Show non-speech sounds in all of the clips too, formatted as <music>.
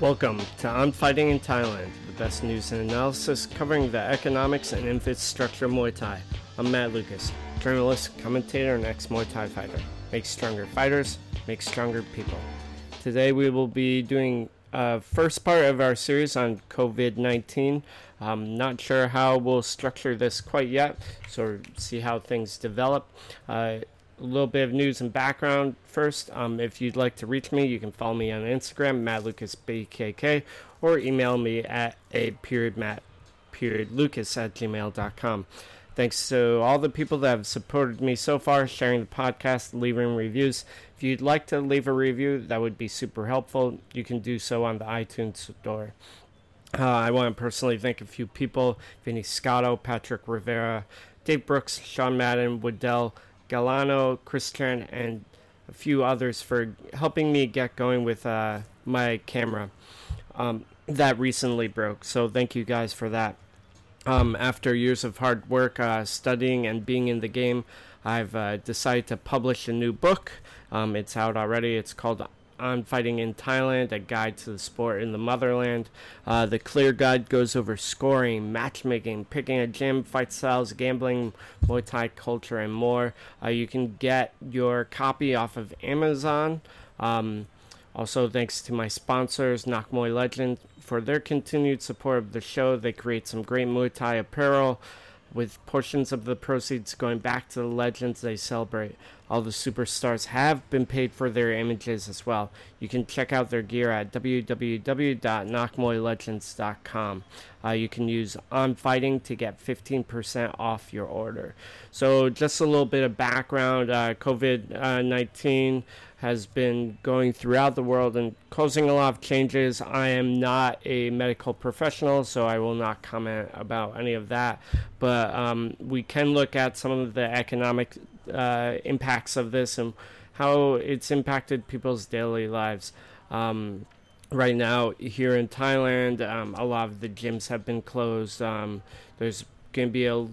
Welcome to On Fighting in Thailand, the best news and analysis covering the economics and infrastructure of Muay Thai. I'm Matt Lucas, journalist, commentator, and ex Muay Thai fighter. Make stronger fighters, make stronger people. Today we will be doing a first part of our series on COVID 19. I'm not sure how we'll structure this quite yet, so see how things develop. Uh, a little bit of news and background first. Um, if you'd like to reach me, you can follow me on Instagram, MattLucasBKK, or email me at a period Matt period Lucas at gmail.com. Thanks to all the people that have supported me so far, sharing the podcast, leaving reviews. If you'd like to leave a review, that would be super helpful. You can do so on the iTunes store. Uh, I want to personally thank a few people Vinny Scotto, Patrick Rivera, Dave Brooks, Sean Madden, Woodell, Galano, Christian, and a few others for helping me get going with uh, my camera um, that recently broke. So thank you guys for that. Um, after years of hard work, uh, studying, and being in the game, I've uh, decided to publish a new book. Um, it's out already. It's called on Fighting in Thailand, a guide to the sport in the motherland. Uh, the clear guide goes over scoring, matchmaking, picking a gym, fight styles, gambling, Muay Thai culture, and more. Uh, you can get your copy off of Amazon. Um, also, thanks to my sponsors, Nak Muay Legend, for their continued support of the show. They create some great Muay Thai apparel with portions of the proceeds going back to the legends they celebrate. All the superstars have been paid for their images as well. You can check out their gear at www.nakmuaylegends.com. Uh, you can use On Fighting to get 15% off your order. So, just a little bit of background uh, COVID 19 has been going throughout the world and causing a lot of changes. I am not a medical professional, so I will not comment about any of that. But um, we can look at some of the economic uh, impacts of this and how it's impacted people's daily lives. Um, right now, here in Thailand, um, a lot of the gyms have been closed. Um, there's going to be a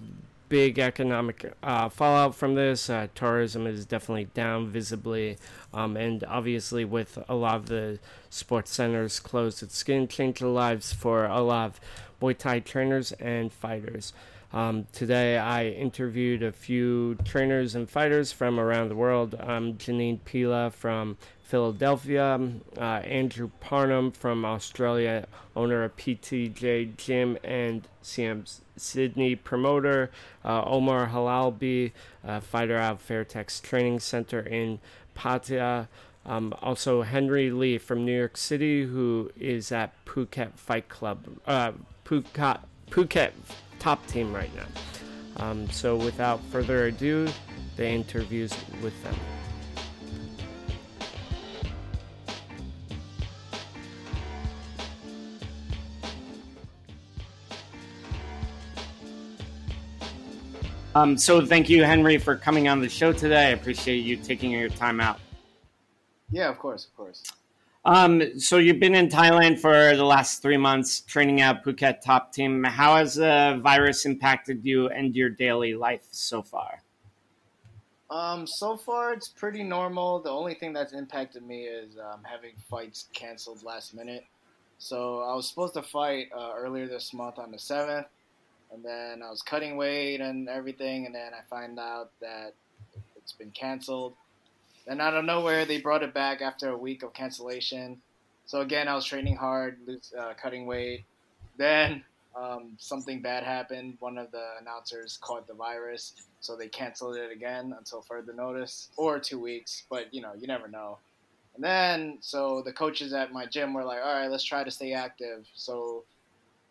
big economic uh, fallout from this. Uh, tourism is definitely down visibly, um, and obviously, with a lot of the sports centers closed, it's going to change the lives for a lot of Muay Thai trainers and fighters. Um, today, I interviewed a few trainers and fighters from around the world. Um, Janine Pila from Philadelphia, uh, Andrew Parnham from Australia, owner of PTJ Gym and Siam Sydney promoter, uh, Omar Halalbi, uh, fighter out of Fairtex Training Center in Pattaya. Um, also, Henry Lee from New York City, who is at Phuket Fight Club, uh, Phuket, Phuket top team right now. Um, so, without further ado, the interviews with them. Um, so thank you, Henry, for coming on the show today. I appreciate you taking your time out. Yeah, of course, of course. Um, so you've been in Thailand for the last three months, training out Phuket top team. How has the virus impacted you and your daily life so far? Um, so far it's pretty normal. The only thing that's impacted me is um, having fights canceled last minute. So I was supposed to fight uh, earlier this month on the seventh, and then I was cutting weight and everything, and then I find out that it's been canceled. Then out of nowhere, they brought it back after a week of cancellation. So again, I was training hard, uh, cutting weight. Then um, something bad happened. One of the announcers caught the virus, so they canceled it again until further notice, or two weeks. But you know, you never know. And then, so the coaches at my gym were like, "All right, let's try to stay active." So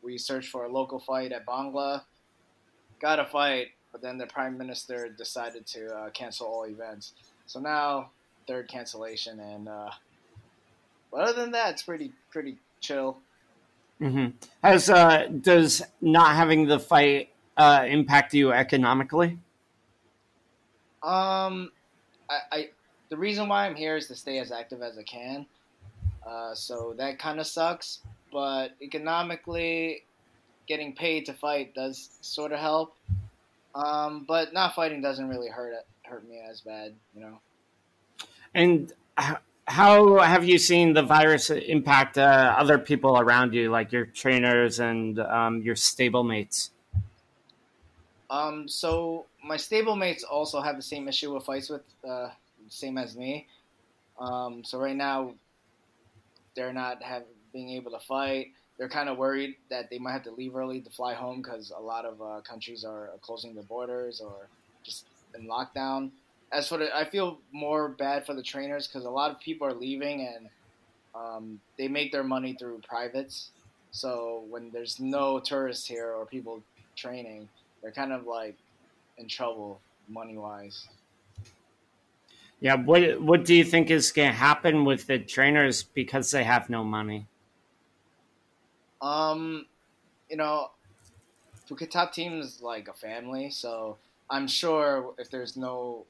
we searched for a local fight at Bangla, got a fight, but then the prime minister decided to uh, cancel all events. So now third cancellation, and uh, but other than that, it's pretty pretty chill. Mm-hmm. Has uh, does not having the fight uh, impact you economically? Um, I, I the reason why I'm here is to stay as active as I can. Uh, so that kind of sucks, but economically, getting paid to fight does sort of help. Um, but not fighting doesn't really hurt hurt me as bad, you know. And how have you seen the virus impact uh, other people around you, like your trainers and um, your stablemates? Um, so my stablemates also have the same issue with fights with, uh, same as me. Um, so right now, they're not have, being able to fight. They're kind of worried that they might have to leave early to fly home because a lot of uh, countries are closing their borders or just in lockdown as for the, I feel more bad for the trainers because a lot of people are leaving and um, they make their money through privates. So when there's no tourists here or people training, they're kind of like in trouble money wise. Yeah, what what do you think is going to happen with the trainers because they have no money? Um, you know, Phuket Top Team is like a family, so I'm sure if there's no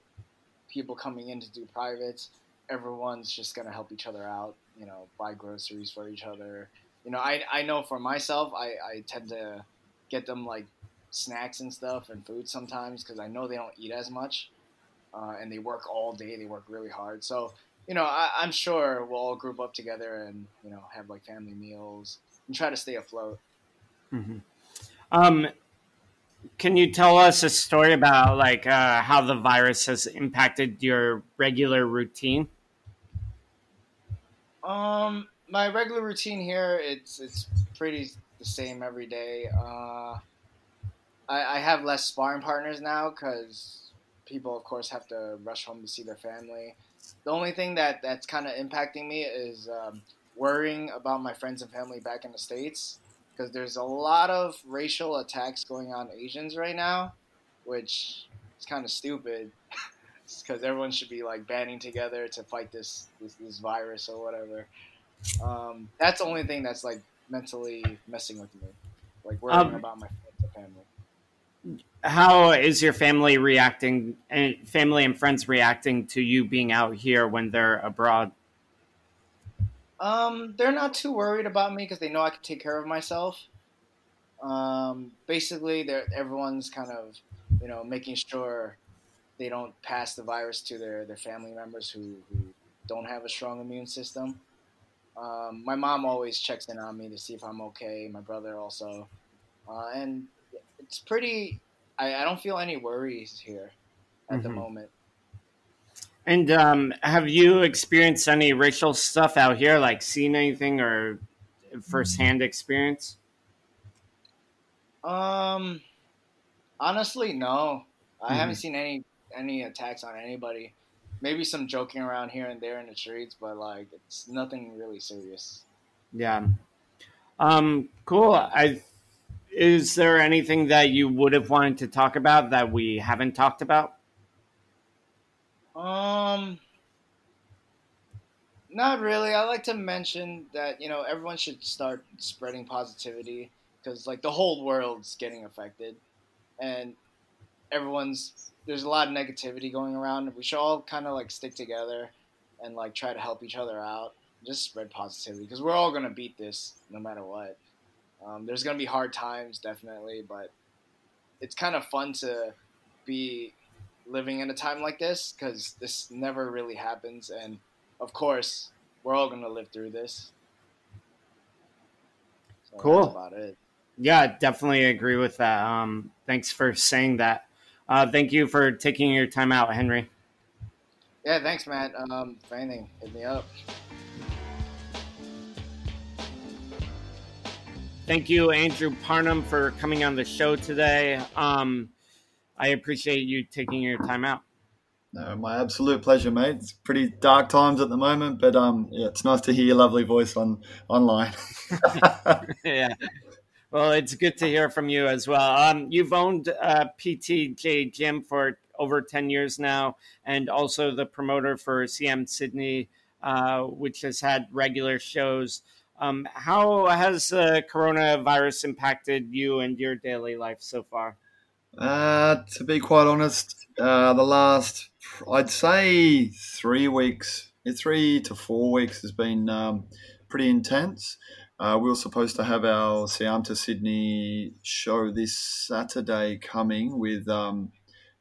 people coming in to do privates, everyone's just gonna help each other out. You know, buy groceries for each other. You know, I I know for myself, I I tend to get them like snacks and stuff and food sometimes because I know they don't eat as much, uh, and they work all day. They work really hard. So you know, I, am sure we'll all group up together and you know have like family meals and try to stay afloat. Mm-hmm. Um, can you tell us a story about like uh, how the virus has impacted your regular routine? Um, my regular routine here it's it's pretty the same every day. Uh, I, I have less sparring partners now because people, of course, have to rush home to see their family. The only thing that that's kind of impacting me is um, worrying about my friends and family back in the states because there's a lot of racial attacks going on Asians right now, which is kind of stupid. <laughs> Because everyone should be like banding together to fight this this, this virus or whatever. Um, that's the only thing that's like mentally messing with me, like worrying um, about my family. How is your family reacting, and family and friends reacting to you being out here when they're abroad? Um, they're not too worried about me because they know I can take care of myself. Um, basically, they're everyone's kind of, you know, making sure they don't pass the virus to their, their family members who, who don't have a strong immune system. Um, my mom always checks in on me to see if I'm okay. My brother also, uh, and it's pretty. I, I don't feel any worries here at mm-hmm. the moment. And um, have you experienced any racial stuff out here? Like seen anything or firsthand experience? Um, honestly, no. I mm-hmm. haven't seen any any attacks on anybody. Maybe some joking around here and there in the streets, but like it's nothing really serious. Yeah. Um. Cool. I. Is there anything that you would have wanted to talk about that we haven't talked about? Um, not really. I like to mention that you know everyone should start spreading positivity because like the whole world's getting affected, and everyone's there's a lot of negativity going around. We should all kind of like stick together and like try to help each other out. Just spread positivity because we're all gonna beat this no matter what. Um, there's gonna be hard times definitely, but it's kind of fun to be living in a time like this because this never really happens. And of course, we're all going to live through this. So cool. about it. Yeah, definitely agree with that. Um, thanks for saying that. Uh, thank you for taking your time out, Henry. Yeah, thanks, Matt. Um, if anything, hit me up. Thank you, Andrew Parnham, for coming on the show today. Um, I appreciate you taking your time out. No, my absolute pleasure, mate. It's pretty dark times at the moment, but um, yeah, it's nice to hear your lovely voice on online. <laughs> <laughs> yeah. Well, it's good to hear from you as well. Um, you've owned uh, PTJ Gym for over 10 years now, and also the promoter for Siam Sydney, uh, which has had regular shows. Um, how has uh, coronavirus impacted you and your daily life so far? Uh, to be quite honest, uh, the last I'd say three weeks, three to four weeks has been um, pretty intense. Uh, we were supposed to have our Siam to Sydney show this Saturday coming with um,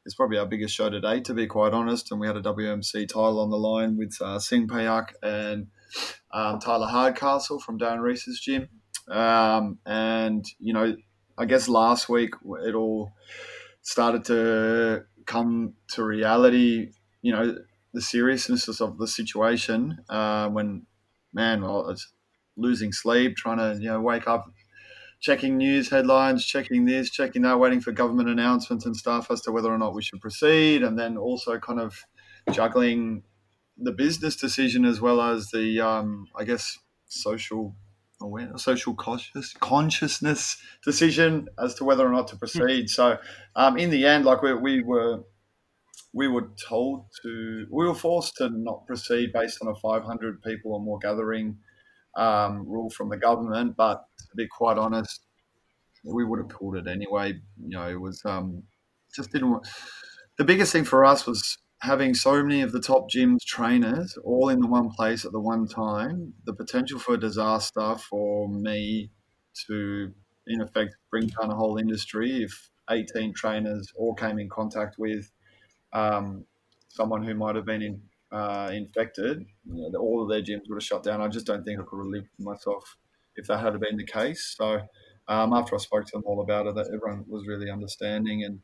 it's probably our biggest show to date, to be quite honest. And we had a WMC title on the line with uh, Singh Payak and um, Tyler Hardcastle from Darren Reese's gym. Um, and, you know, I guess last week it all started to come to reality, you know, the seriousness of the situation uh, when, man, I was losing sleep, trying to, you know, wake up checking news headlines, checking this, checking that, waiting for government announcements and stuff as to whether or not we should proceed, and then also kind of juggling the business decision as well as the, um, I guess, social awareness, social conscious, consciousness decision as to whether or not to proceed. so, um, in the end, like we, we were. We were told to, we were forced to not proceed based on a 500 people or more gathering um, rule from the government. But to be quite honest, we would have pulled it anyway. You know, it was um, just didn't. The biggest thing for us was having so many of the top gyms trainers all in the one place at the one time. The potential for disaster for me to, in effect, bring down a whole industry if 18 trainers all came in contact with um, someone who might have been in uh, infected, you know, all of their gyms would have shut down. I just don't think I could have lived myself if that had been the case. So um, after I spoke to them all about it, everyone was really understanding, and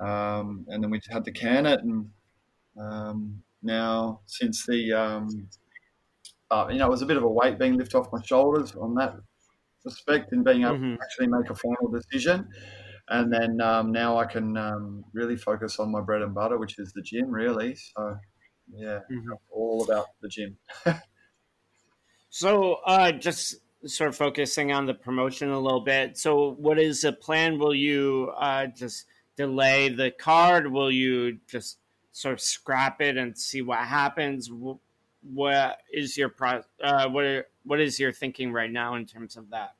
um, and then we had to can it, and um, now since the um, uh, you know it was a bit of a weight being lifted off my shoulders on that respect and being able mm-hmm. to actually make a final decision. And then um, now I can um, really focus on my bread and butter, which is the gym, really. So yeah, mm-hmm. all about the gym. <laughs> so, uh, just sort of focusing on the promotion a little bit. So, what is the plan? Will you uh, just delay the card? Will you just sort of scrap it and see what happens? What is your pro? Uh, what are, what is your thinking right now in terms of that?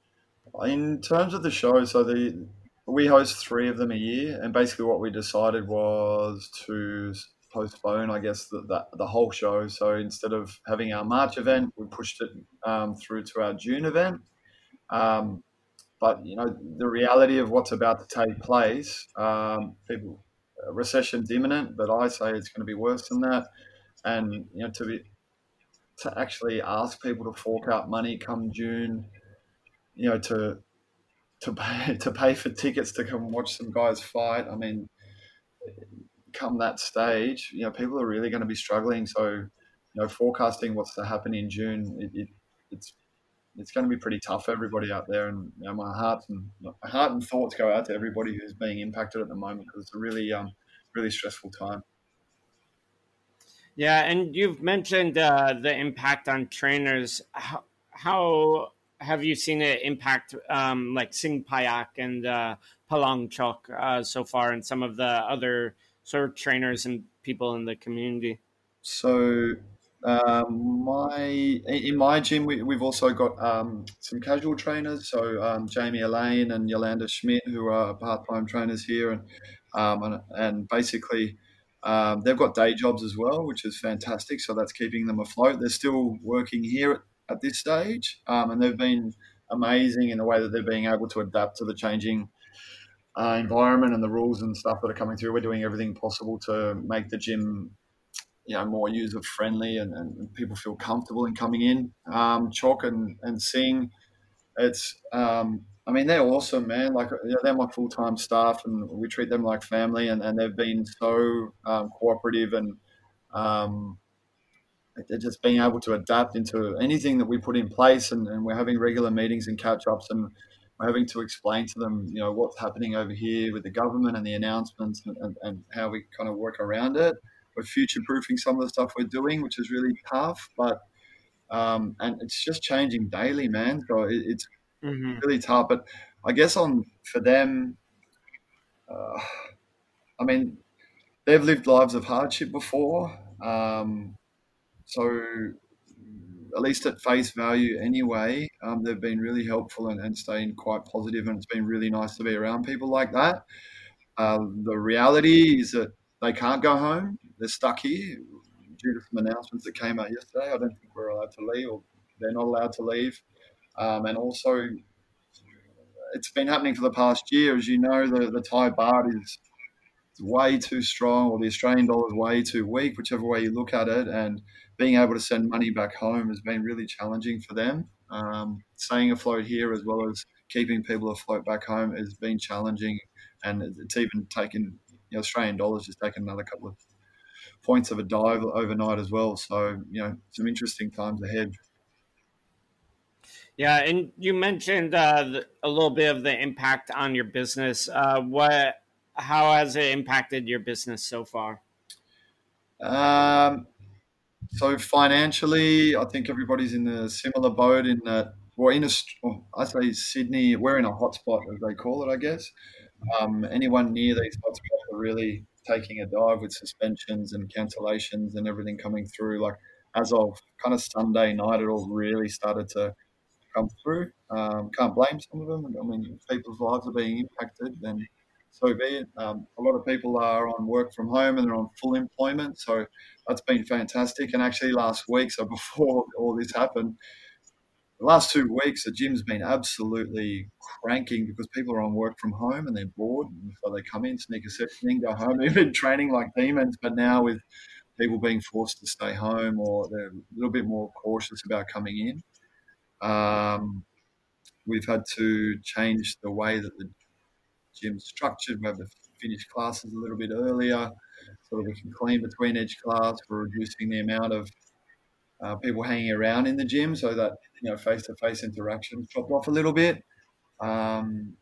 In terms of the show, so the we host three of them a year, and basically what we decided was to postpone, I guess, the, the, the, whole show. So instead of having our March event, we pushed it um, through to our June event. Um, but you know, the reality of what's about to take place, um, people, recession's imminent, but I say it's going to be worse than that. And you know, to be to actually ask people to fork out money come June, you know, to to pay <laughs> to pay for tickets to come watch some guys fight. I mean, come that stage, you know, people are really going to be struggling. So, you know, forecasting what's to happen in June, it, it, it's it's going to be pretty tough for everybody out there. And you know, my heart and my heart and thoughts go out to everybody who's being impacted at the moment because it's a really um, really stressful time. Yeah, and you've mentioned uh, the impact on trainers. How, how, have you seen it impact um, like Singh Payak and uh, Palang Chok uh, so far, and some of the other sort of trainers and people in the community? So, um, my in my gym, we, have also got um, some casual trainers. So um, Jamie Elaine and Yolanda Schmidt, who are part-time trainers here, and um, and, and, basically. Um, they've got day jobs as well, which is fantastic. So that's keeping them afloat. They're still working here at, at this stage, um, and they've been amazing in the way that they're being able to adapt to the changing uh, environment and the rules and stuff that are coming through. We're doing everything possible to make the gym, you know, more user friendly and, and people feel comfortable in coming in. Um, Chok and, and Singh, it's, um, I mean, they're awesome, man. Like, you know, they're my full time staff, and we treat them like family. And, and they've been so um, cooperative and um, just being able to adapt into anything that we put in place. And, and we're having regular meetings and catch ups, and we're having to explain to them, you know, what's happening over here with the government and the announcements and, and, and how we kind of work around it. We're future proofing some of the stuff we're doing, which is really tough, but um, and it's just changing daily, man. So it, it's mm-hmm. really tough. But I guess on for them, uh, I mean, they've lived lives of hardship before, um, so at least at face value anyway, um, they've been really helpful and, and staying quite positive, and it's been really nice to be around people like that. Uh, the reality is that they can't go home; they're stuck here due to some announcements that came out yesterday. I don't think we're allowed to leave, or they're not allowed to leave, um, and also it's been happening for the past year. As you know, the the Thai baht is way too strong or the Australian dollar is way too weak, whichever way you look at it. And being able to send money back home has been really challenging for them. Um, staying afloat here as well as keeping people afloat back home has been challenging. And it's even taken, know, Australian dollars just taken another couple of points of a dive overnight as well. So, you know, some interesting times ahead. Yeah, and you mentioned uh, a little bit of the impact on your business. Uh, what, how has it impacted your business so far? Um, so financially, I think everybody's in a similar boat in that. Well, in a, I say Sydney, we're in a hotspot, as they call it, I guess. Um, anyone near these hotspots are really taking a dive with suspensions and cancellations and everything coming through. Like as of kind of Sunday night, it all really started to come through. Um, can't blame some of them. I mean, people's lives are being impacted, then so be it. Um, a lot of people are on work from home and they're on full employment, so that's been fantastic. And actually, last week, so <laughs> before all this happened, the last two weeks, the gym's been absolutely cranking because people are on work from home and they're bored. And so they come in, sneak a session in, go home. <laughs> They've been training like demons, but now with people being forced to stay home or they're a little bit more cautious about coming in, um, we've had to change the way that the gym's structured. We have to finish classes a little bit earlier so that we can clean between each class. We're reducing the amount of uh, people hanging around in the gym so that you know face-to-face interactions dropped off a little bit. Um,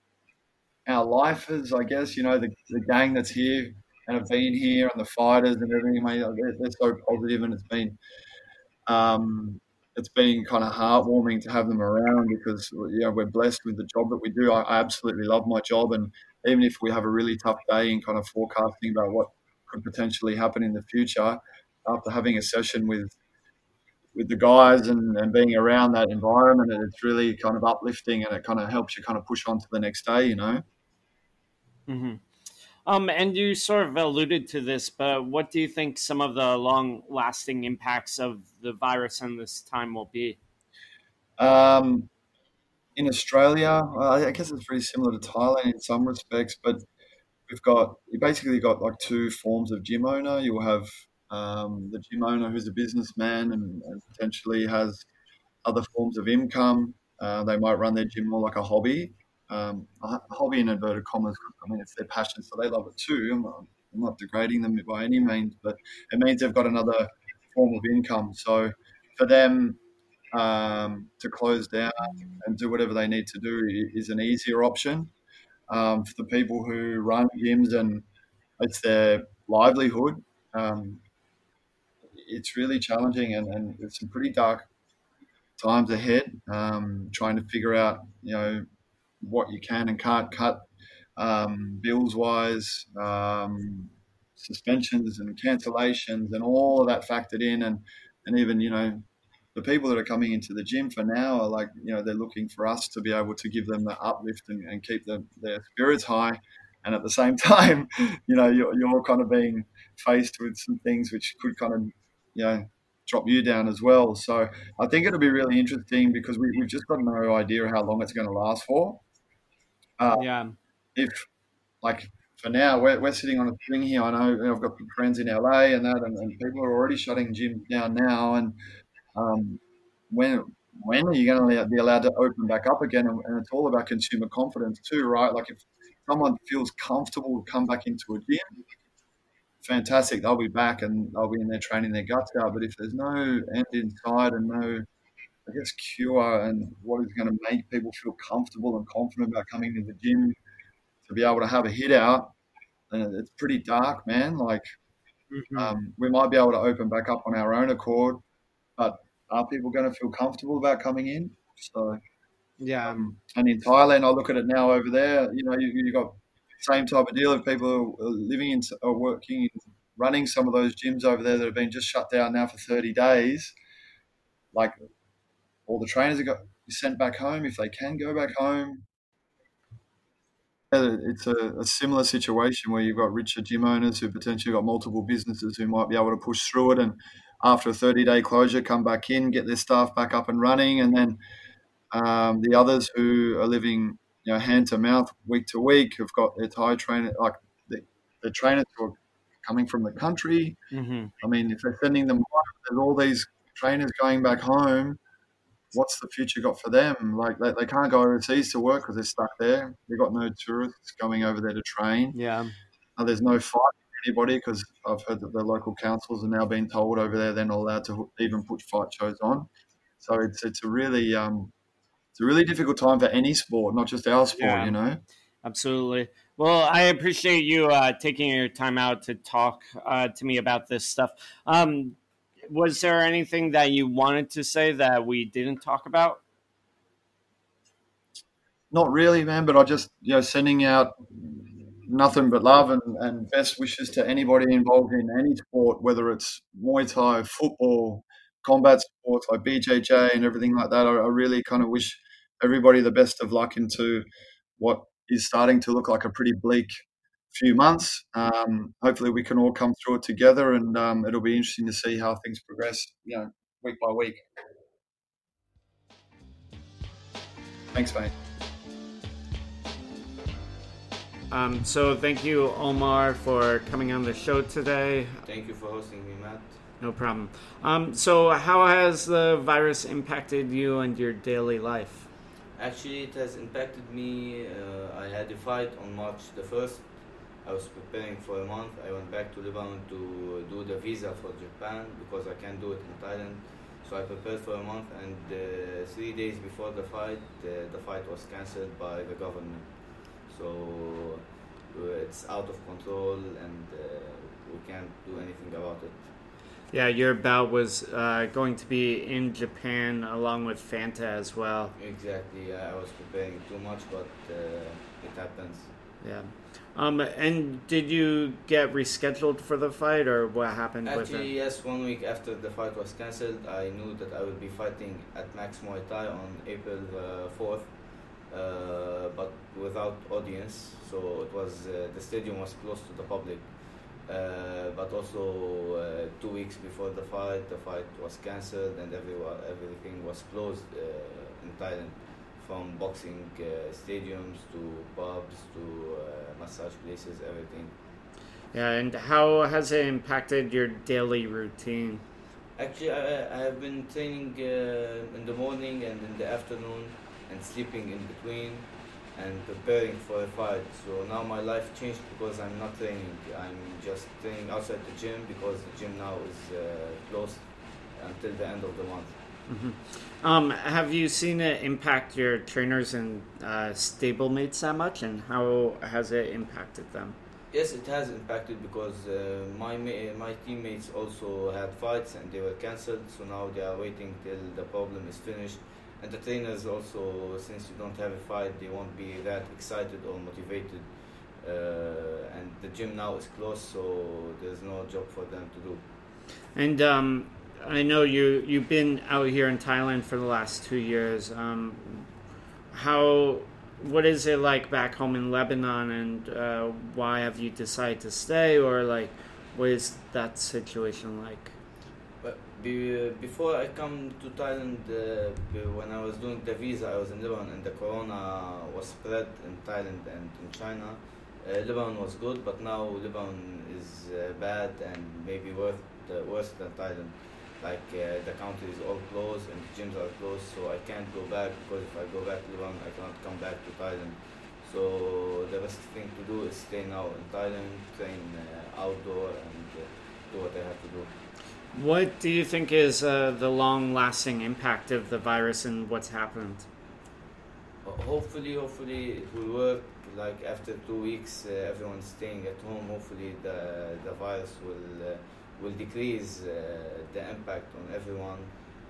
our lifers, I guess, you know, the, the gang that's here and have been here and the fighters and everything, they're, they're so positive and it's been um, it's been kind of heartwarming to have them around because you know we're blessed with the job that we do. I, I, absolutely love my job, and even if we have a really tough day in kind of forecasting about what could potentially happen in the future, after having a session with with the guys and, and being around that environment, it's really kind of uplifting and it kind of helps you kind of push on to the next day, you know. Mm-hmm. Um, and you sort of alluded to this, but what do you think some of the long lasting impacts of the virus and this time will be? Um, in Australia, I guess it's very similar to Thailand in some respects, but we've got you basically got like two forms of gym owner. You'll have um, the gym owner who's a businessman and, and potentially has other forms of income. Uh, they might run their gym more like a hobby, um, a hobby in inverted commas. I mean, it's their passion, so they love it too. I'm not, I'm not degrading them by any means, but it means they've got another form of income. So for them um, to close down and do whatever they need to do is an easier option. Um, for the people who run gyms and it's their livelihood, um, it's really challenging and, and it's some pretty dark times ahead. Um, trying to figure out, you know, what you can and can't cut um, bills wise, um, suspensions and cancellations, and all of that factored in, and and even you know the people that are coming into the gym for now are like you know they're looking for us to be able to give them the uplift and, and keep them, their spirits high, and at the same <laughs> time, you know you're, you're kind of being faced with some things which could kind of you know drop you down as well. So I think it'll be really interesting because we, we've just got no idea how long it's going to last for. Uh, yeah. If like for now, we're, we're sitting on a thing here. I know I've got friends in LA and that, and, and people are already shutting gyms down now. And um, when when are you going to be allowed to open back up again? And, and, it's all about consumer confidence too, right? Like if someone feels comfortable to come back into a gym, fantastic. They'll be back and they'll be in there training their guts out. But if there's no end inside and no I guess, cure and what is going to make people feel comfortable and confident about coming to the gym to be able to have a hit out. And it's pretty dark, man. Like, mm-hmm. um, we might be able to open back up on our own accord, but are people going to feel comfortable about coming in? So, yeah. Um, and in Thailand, I look at it now over there. You know, you you got same type of deal of people are living in or working, running some of those gyms over there that have been just shut down now for 30 days. Like all the trainers are got sent back home if they can go back home. It's a, a, similar situation where you've got richer gym owners who potentially got multiple businesses who might be able to push through it, and after a 30 day closure, come back in, get their staff back up and running, and then um, the others who are living you know hand to mouth week to week have got their Thai trainer like they're trainers who are coming from the country. Mm-hmm. I mean, if they're sending them, there's all these trainers going back home. What's the future got for them? Like they, they can't go overseas to work because they're stuck there. They've got no tourists going over there to train. Yeah. Uh, there's no fight for anybody because I've heard that the local councils are now being told over there they're not allowed to even put fight shows on. So it's it's a really um, it's a really difficult time for any sport, not just our sport. Yeah. You know. Absolutely. Well, I appreciate you uh, taking your time out to talk uh, to me about this stuff. Um, was there anything that you wanted to say that we didn't talk about? Not really, man. But I just you know sending out nothing but love and, and best wishes to anybody involved in any sport, whether it's Muay Thai, football, combat sports like BJJ and everything like that. I, I really kind of wish everybody the best of luck into what is starting to look like a pretty bleak few months. Um, hopefully, we can all come through it together, and um, it'll be interesting to see how things progress. You know, week by week. Thanks, mate. Um, so, thank you, Omar, for coming on the show today. Thank you for hosting me, Matt. No problem. Um, so, how has the virus impacted you and your daily life? Actually, it has impacted me. Uh, I had a fight on March the 1st. I was preparing for a month. I went back to Lebanon to do the visa for Japan because I can't do it in Thailand. So I prepared for a month, and uh, three days before the fight, uh, the fight was cancelled by the government. So uh, it's out of control, and uh, we can't do anything about it. Yeah, your bout was uh, going to be in Japan along with Fanta as well. Exactly. I was preparing too much, but uh, it happens. Yeah. Um, and did you get rescheduled for the fight, or what happened with Actually, yes. One week after the fight was cancelled, I knew that I would be fighting at Max Muay Thai on April uh, fourth, uh, but without audience. So it was uh, the stadium was closed to the public. Uh, but also uh, two weeks before the fight, the fight was cancelled and everyone, everything was closed uh, in Thailand, from boxing uh, stadiums to pubs to uh, massage places, everything. Yeah, and how has it impacted your daily routine? Actually, I, I have been training uh, in the morning and in the afternoon and sleeping in between and preparing for a fight. So now my life changed because I'm not training. I'm just training outside the gym because the gym now is uh, closed until the end of the month. hmm Um, have you seen it impact your trainers and uh, stablemates that much, and how has it impacted them? Yes, it has impacted because uh, my ma- my teammates also had fights and they were cancelled. So now they are waiting till the problem is finished. Trainers also, since you don't have a fight, they won't be that excited or motivated. Uh, and the gym now is closed, so there's no job for them to do. And um, I know you you've been out here in Thailand for the last two years. Um, how what is it like back home in Lebanon, and uh, why have you decided to stay, or like what is that situation like? Be, before I come to Thailand, uh, when I was doing the visa, I was in Lebanon, and the corona was spread in Thailand and in China. Uh, Lebanon was good, but now Lebanon is uh, bad and maybe worse, uh, worse than Thailand. Like uh, the country is all closed and the gyms are closed, so I can't go back because if I go back to Lebanon, I cannot come back to Thailand. So the best thing to do is stay now in Thailand, train uh, outdoor, and do what I have to do. What do you think is uh, the long-lasting impact of the virus and what's happened? Hopefully, hopefully it will work. Like after two weeks, uh, everyone's staying at home. Hopefully, the the virus will uh, will decrease uh, the impact on everyone,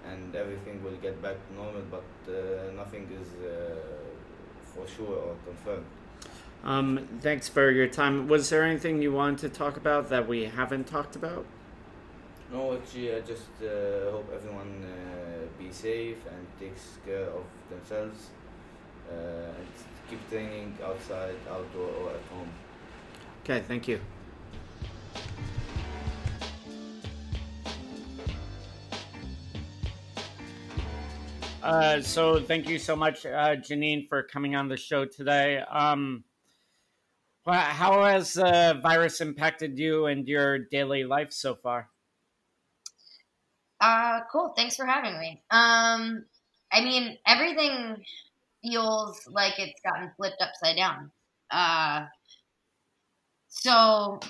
and everything will get back to normal. But uh, nothing is uh, for sure or confirmed. Um, thanks for your time. Was there anything you wanted to talk about that we haven't talked about? No, actually, I just uh, hope everyone uh, be safe and takes care of themselves, uh, and keep training outside, outdoor, or at home. Okay, thank you. Uh, so thank you so much, uh, Janine, for coming on the show today. Um, how has the uh, virus impacted you and your daily life so far? Uh, cool. Thanks for having me. Um, I mean, everything feels like it's gotten flipped upside down. Uh, so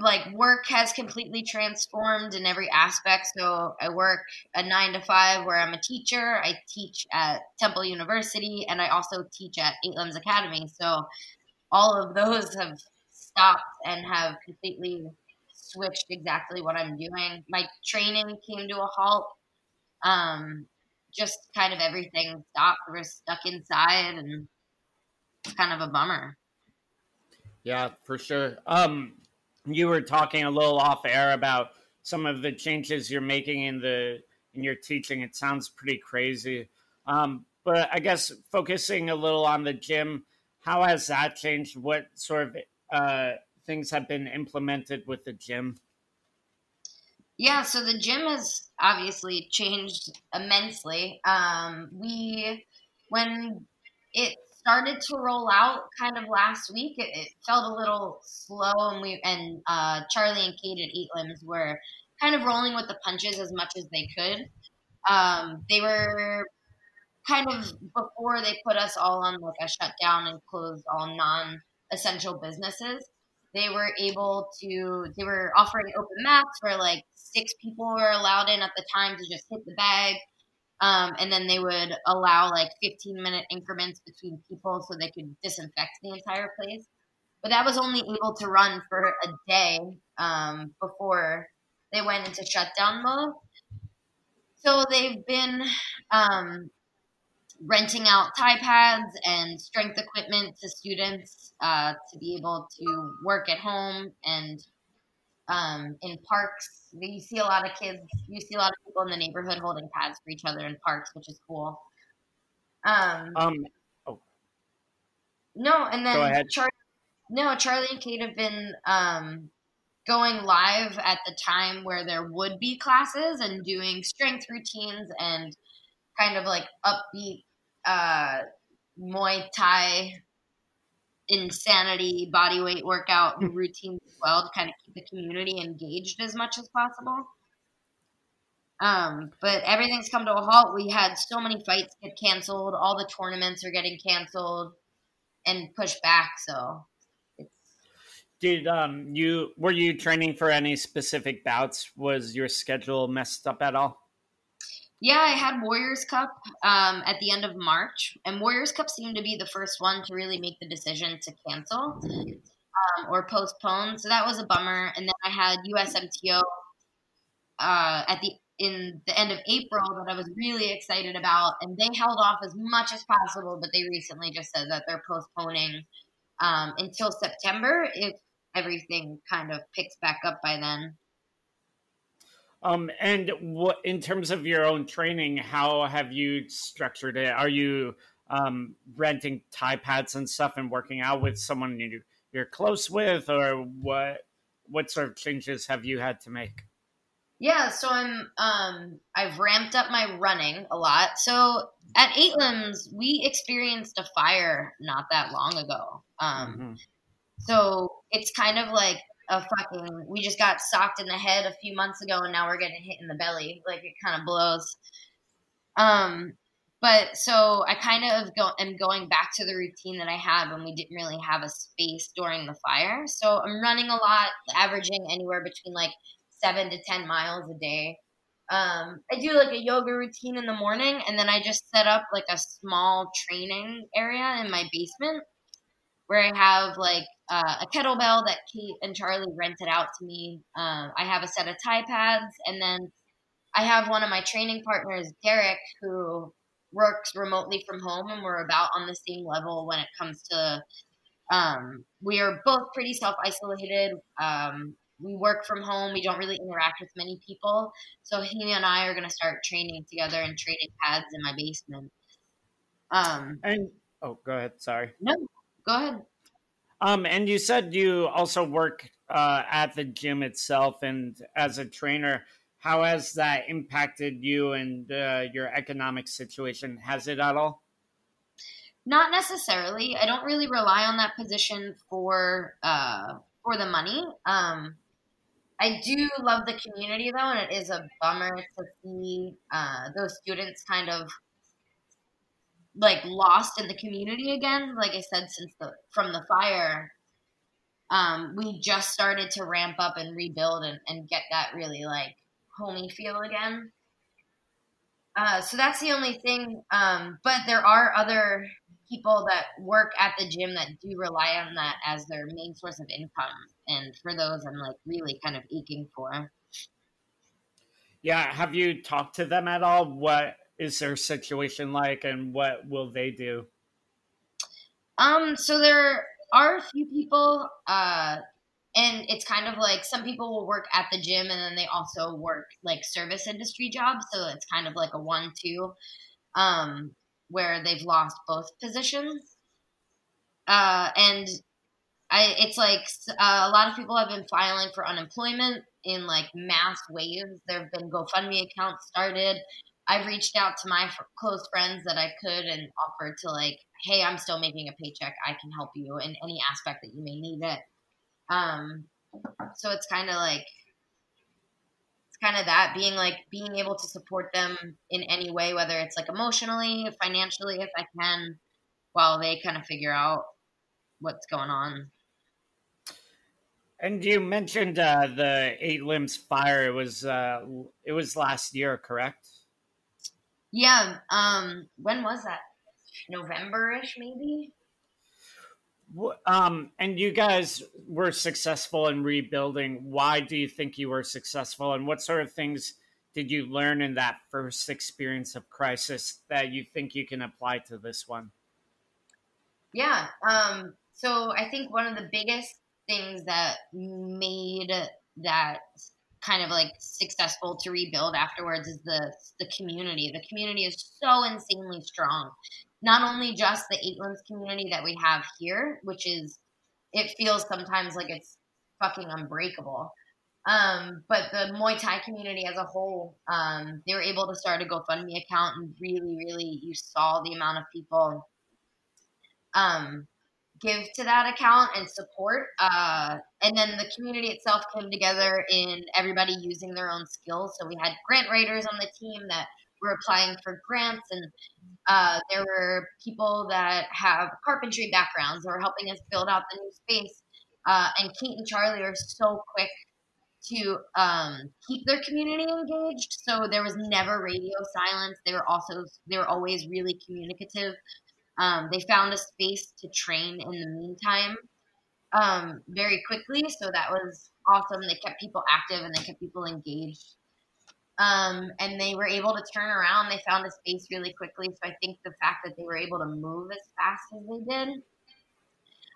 like work has completely transformed in every aspect. So I work a nine to five where I'm a teacher. I teach at Temple University and I also teach at Limbs Academy. So all of those have stopped and have completely switched exactly what I'm doing. My training came to a halt. Um, just kind of everything stopped. We're stuck inside and it's kind of a bummer. Yeah, for sure. Um, you were talking a little off air about some of the changes you're making in the in your teaching. It sounds pretty crazy. Um, but I guess focusing a little on the gym, how has that changed? What sort of uh, things have been implemented with the gym? Yeah, so the gym has obviously changed immensely. Um, we, when it started to roll out kind of last week. It, it felt a little slow, and we and uh, Charlie and Kate at Eight Limbs were kind of rolling with the punches as much as they could. Um, they were kind of before they put us all on like a shutdown and closed all non-essential businesses. They were able to. They were offering open mats where like six people were allowed in at the time to just hit the bag um, and then they would allow like 15 minute increments between people so they could disinfect the entire place. But that was only able to run for a day um, before they went into shutdown mode. So they've been um, renting out Thai pads and strength equipment to students uh, to be able to work at home and um, in parks. You see a lot of kids, you see a lot of people in the neighborhood holding pads for each other in parks, which is cool. Um, um oh. No, and then Char- no, Charlie and Kate have been um, going live at the time where there would be classes and doing strength routines and kind of like upbeat uh, Muay Thai insanity body weight workout hmm. routine as well to kind of keep the community engaged as much as possible. Um, but everything's come to a halt. We had so many fights get canceled. All the tournaments are getting canceled and pushed back. So, did um you were you training for any specific bouts? Was your schedule messed up at all? Yeah, I had Warriors Cup um, at the end of March, and Warriors Cup seemed to be the first one to really make the decision to cancel um, or postpone. So that was a bummer. And then I had USMTO uh, at the in the end of April that I was really excited about, and they held off as much as possible, but they recently just said that they're postponing um, until September if everything kind of picks back up by then. Um, and what in terms of your own training, how have you structured it? Are you um, renting Thai pads and stuff and working out with someone you, you're close with, or what? What sort of changes have you had to make? Yeah, so I'm um I've ramped up my running a lot. So at Eight Limbs, we experienced a fire not that long ago. Um mm-hmm. so it's kind of like a fucking we just got socked in the head a few months ago and now we're getting hit in the belly. Like it kind of blows. Um but so i kind of go am going back to the routine that i had when we didn't really have a space during the fire. So i'm running a lot averaging anywhere between like seven to ten miles a day. Um, I do like a yoga routine in the morning, and then I just set up like a small training area in my basement where I have like uh, a kettlebell that Kate and Charlie rented out to me. Um, I have a set of Thai pads, and then I have one of my training partners, Derek, who works remotely from home, and we're about on the same level when it comes to. Um, we are both pretty self isolated. Um, we work from home. We don't really interact with many people. So he and I are going to start training together and trading pads in my basement. Um, and oh, go ahead. Sorry. No, go ahead. Um, and you said you also work uh, at the gym itself and as a trainer. How has that impacted you and uh, your economic situation? Has it at all? Not necessarily. I don't really rely on that position for uh, for the money. Um, I do love the community though, and it is a bummer to see uh, those students kind of like lost in the community again. Like I said, since the from the fire, um, we just started to ramp up and rebuild and, and get that really like homey feel again. Uh, so that's the only thing. Um, but there are other people that work at the gym that do rely on that as their main source of income. And for those, I'm like really kind of aching for. Yeah. Have you talked to them at all? What is their situation like and what will they do? Um, so there are a few people, uh, and it's kind of like some people will work at the gym and then they also work like service industry jobs. So it's kind of like a one two. Um, where they've lost both positions. Uh, and I, it's like uh, a lot of people have been filing for unemployment in like mass waves. There have been GoFundMe accounts started. I've reached out to my f- close friends that I could and offered to like, hey, I'm still making a paycheck. I can help you in any aspect that you may need it. Um, so it's kind of like it's kind of that being like being able to support them in any way, whether it's like emotionally, financially, if I can, while they kind of figure out what's going on. And you mentioned uh, the Eight Limbs fire. It was uh, it was last year, correct? Yeah. Um. When was that? November-ish, maybe. Um, and you guys were successful in rebuilding. Why do you think you were successful, and what sort of things did you learn in that first experience of crisis that you think you can apply to this one? Yeah. Um, so I think one of the biggest things that made that kind of like successful to rebuild afterwards is the the community. The community is so insanely strong not only just the Eight Limbs community that we have here, which is it feels sometimes like it's fucking unbreakable. Um, but the Muay Thai community as a whole, um, they were able to start a GoFundMe account, and really, really, you saw the amount of people um, give to that account and support. Uh, and then the community itself came together in everybody using their own skills. So we had grant writers on the team that were applying for grants and uh, there were people that have carpentry backgrounds that were helping us build out the new space. Uh, and Kate and Charlie are so quick to um, keep their community engaged. So there was never radio silence. They were also they were always really communicative. Um, they found a space to train in the meantime um, very quickly, so that was awesome. They kept people active and they kept people engaged. Um, and they were able to turn around. They found a space really quickly. So I think the fact that they were able to move as fast as they did.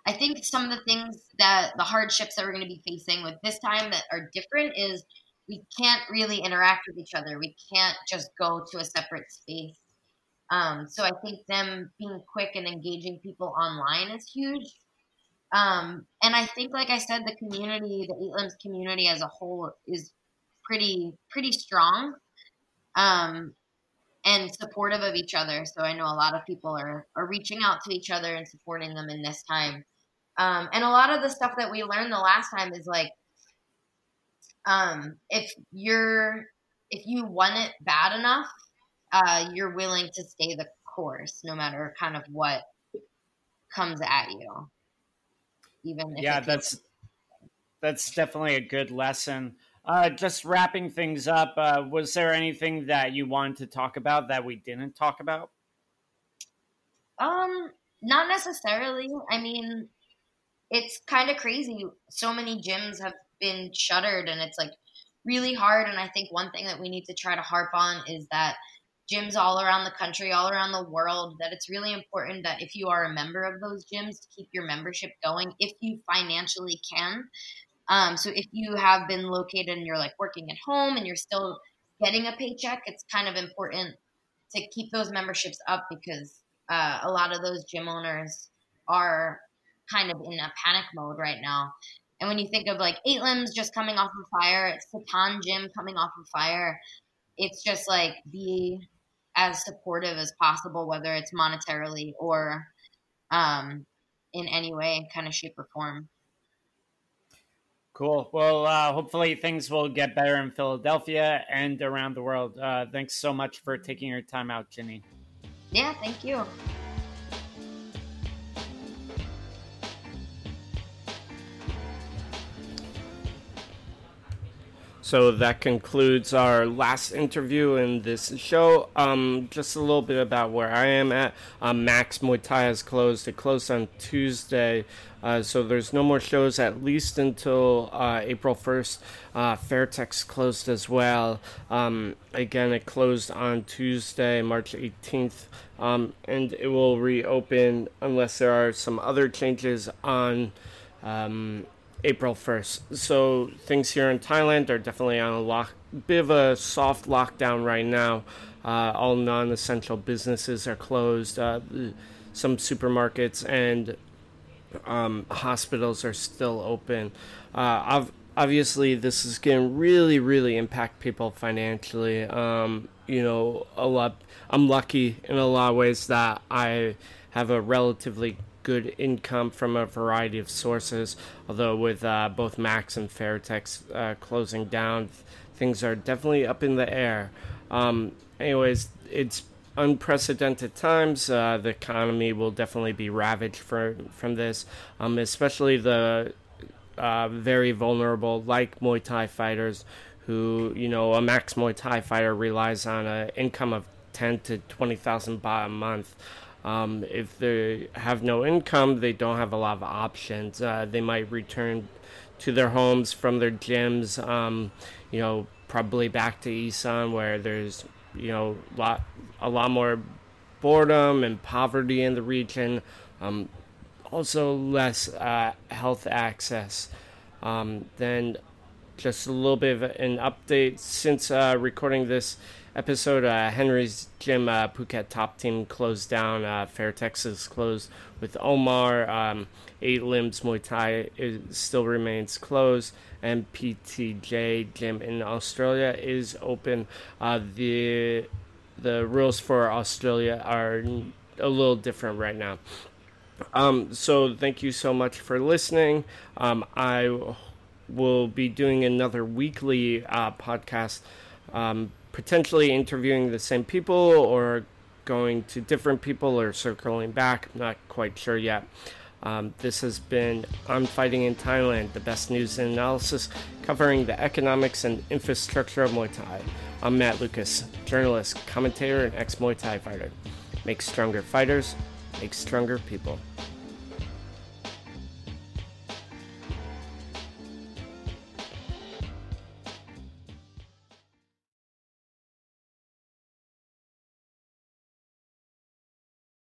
I think some of the things that the hardships that we're going to be facing with this time that are different is we can't really interact with each other. We can't just go to a separate space. Um, so I think them being quick and engaging people online is huge. Um, and I think, like I said, the community, the Eight Limbs community as a whole is pretty pretty strong um, and supportive of each other. So I know a lot of people are are reaching out to each other and supporting them in this time. Um, and a lot of the stuff that we learned the last time is like, um, if you're if you want it bad enough, uh, you're willing to stay the course, no matter kind of what comes at you. Even yeah, that's that's definitely a good lesson. Uh, just wrapping things up, uh, was there anything that you wanted to talk about that we didn't talk about? Um, not necessarily. I mean, it's kind of crazy. So many gyms have been shuttered, and it's like really hard. And I think one thing that we need to try to harp on is that gyms all around the country, all around the world, that it's really important that if you are a member of those gyms, to keep your membership going if you financially can. Um, so if you have been located and you're like working at home and you're still getting a paycheck, it's kind of important to keep those memberships up because uh, a lot of those gym owners are kind of in a panic mode right now. And when you think of like Eight Limbs just coming off of fire, Satan Gym coming off of fire, it's just like be as supportive as possible, whether it's monetarily or um, in any way, kind of shape or form. Cool. Well, uh, hopefully things will get better in Philadelphia and around the world. Uh, thanks so much for taking your time out, Jenny. Yeah, thank you. So that concludes our last interview in this show. Um, just a little bit about where I am at. Um, Max Muay Thai has closed. It closed on Tuesday. Uh, so there's no more shows at least until uh, April 1st. Uh, Fairtex closed as well. Um, again, it closed on Tuesday, March 18th, um, and it will reopen unless there are some other changes on um, April 1st. So things here in Thailand are definitely on a lock, bit of a soft lockdown right now. Uh, all non-essential businesses are closed. Uh, some supermarkets and um, hospitals are still open. Uh, obviously, this is going to really, really impact people financially. Um, you know, a lot. I'm lucky in a lot of ways that I have a relatively good income from a variety of sources. Although with uh, both Max and Fairtex uh, closing down, things are definitely up in the air. Um, anyways, it's unprecedented times. Uh, the economy will definitely be ravaged for, from this, um, especially the uh, very vulnerable, like Muay Thai fighters, who you know a Max Muay Thai fighter relies on an income of ten to twenty thousand baht a month. Um, if they have no income, they don't have a lot of options. Uh, they might return to their homes from their gyms, um, you know, probably back to Isan where there's, you know, lot, a lot more boredom and poverty in the region. Um, also, less uh, health access. Um, then, just a little bit of an update since uh, recording this episode, uh, Henry's Gym uh, Phuket Top Team closed down. Uh, Fairtex is closed with Omar. Um, Eight Limbs Muay Thai is, still remains closed. And PTJ Gym in Australia is open. Uh, the the rules for Australia are a little different right now. Um, so thank you so much for listening. Um, I will be doing another weekly uh, podcast um, potentially interviewing the same people or going to different people or circling back. I'm not quite sure yet. Um, this has been I'm Fighting in Thailand, the best news and analysis covering the economics and infrastructure of Muay Thai. I'm Matt Lucas, journalist, commentator, and ex Muay Thai fighter. Make stronger fighters, make stronger people.